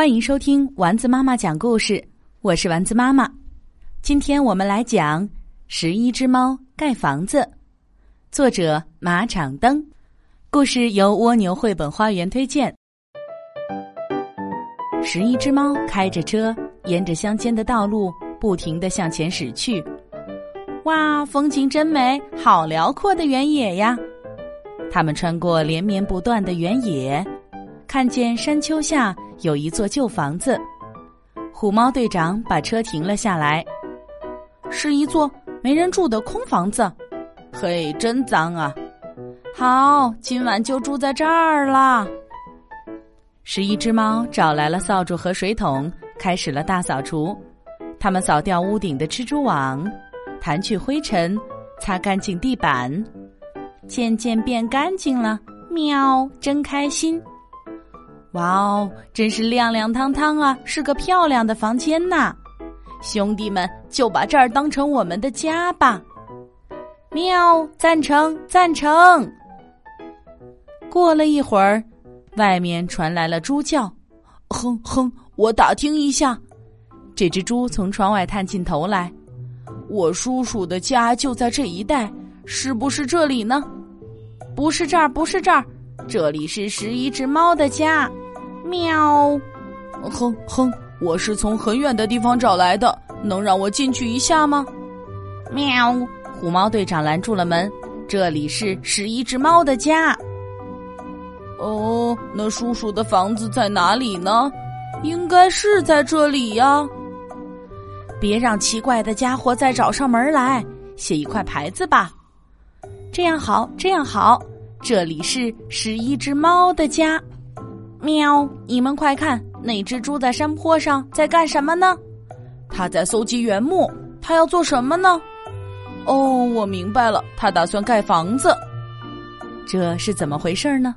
欢迎收听丸子妈妈讲故事，我是丸子妈妈。今天我们来讲《十一只猫盖房子》，作者马场灯，故事由蜗牛绘本花园推荐。十一只猫开着车，沿着乡间的道路不停的向前驶去。哇，风景真美，好辽阔的原野呀！他们穿过连绵不断的原野，看见山丘下有一座旧房子。虎猫队长把车停了下来，是一座没人住的空房子。嘿，真脏啊！好，今晚就住在这儿啦。十一只猫找来了扫帚和水桶，开始了大扫除。他们扫掉屋顶的蜘蛛网，弹去灰尘，擦干净地板。渐渐变干净了，喵！真开心。哇哦，真是亮亮堂堂啊，是个漂亮的房间呐！兄弟们，就把这儿当成我们的家吧。喵！赞成，赞成。过了一会儿，外面传来了猪叫，哼哼，我打听一下。这只猪从窗外探进头来，我叔叔的家就在这一带，是不是这里呢？不是这儿，不是这儿，这里是十一只猫的家。喵，哼哼，我是从很远的地方找来的，能让我进去一下吗？喵，虎猫队长拦住了门。这里是十一只猫的家。哦，那叔叔的房子在哪里呢？应该是在这里呀。别让奇怪的家伙再找上门来，写一块牌子吧。这样好，这样好。这里是十一只猫的家。喵！你们快看，那只猪在山坡上在干什么呢？它在搜集原木。它要做什么呢？哦，我明白了，它打算盖房子。这是怎么回事呢？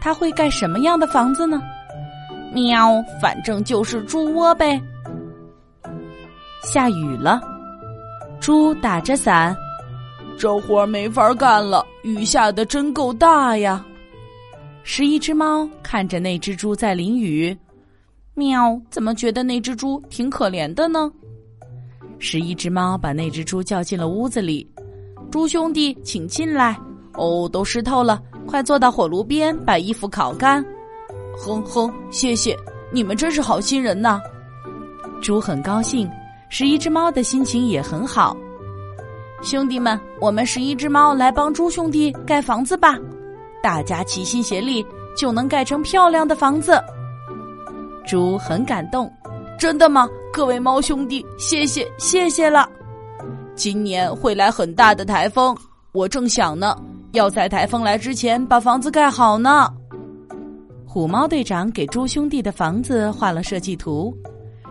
它会盖什么样的房子呢？喵！反正就是猪窝呗。下雨了，猪打着伞。这活没法干了，雨下的真够大呀！十一只猫看着那只猪在淋雨，喵，怎么觉得那只猪挺可怜的呢？十一只猫把那只猪叫进了屋子里，猪兄弟，请进来。哦，都湿透了，快坐到火炉边，把衣服烤干。哼哼，谢谢，你们真是好心人呐！猪很高兴，十一只猫的心情也很好。兄弟们，我们十一只猫来帮猪兄弟盖房子吧！大家齐心协力，就能盖成漂亮的房子。猪很感动，真的吗？各位猫兄弟，谢谢谢谢了。今年会来很大的台风，我正想呢，要在台风来之前把房子盖好呢。虎猫队长给猪兄弟的房子画了设计图，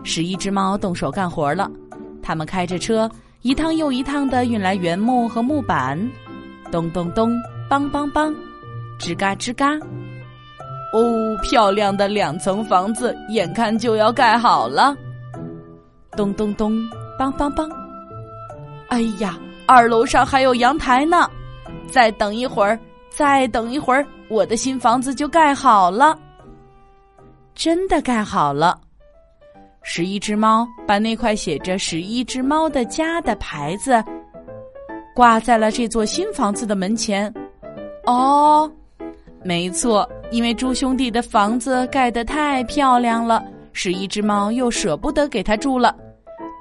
十一只猫动手干活了，他们开着车。一趟又一趟的运来原木和木板，咚咚咚，梆梆梆，吱嘎吱嘎。哦，漂亮的两层房子眼看就要盖好了。咚咚咚，梆梆梆。哎呀，二楼上还有阳台呢！再等一会儿，再等一会儿，我的新房子就盖好了。真的盖好了。十一只猫把那块写着“十一只猫的家”的牌子挂在了这座新房子的门前。哦，没错，因为猪兄弟的房子盖得太漂亮了，十一只猫又舍不得给他住了，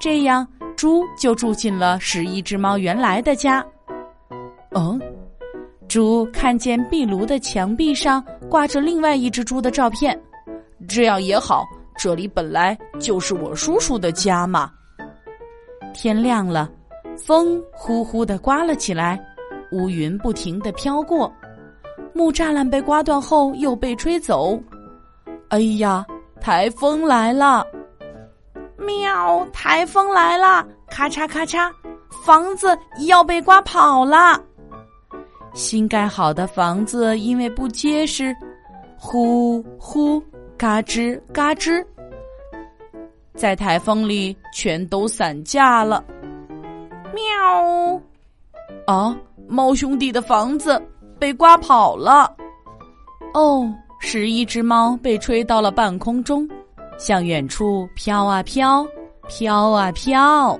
这样猪就住进了十一只猫原来的家。嗯，猪看见壁炉的墙壁上挂着另外一只猪的照片，这样也好。这里本来就是我叔叔的家嘛。天亮了，风呼呼的刮了起来，乌云不停的飘过，木栅栏被刮断后又被吹走。哎呀，台风来了！喵，台风来了！咔嚓咔嚓，房子要被刮跑了。新盖好的房子因为不结实，呼呼。嘎吱嘎吱，在台风里全都散架了。喵！啊，猫兄弟的房子被刮跑了。哦，十一只猫被吹到了半空中。向远处飘啊飘，飘啊飘。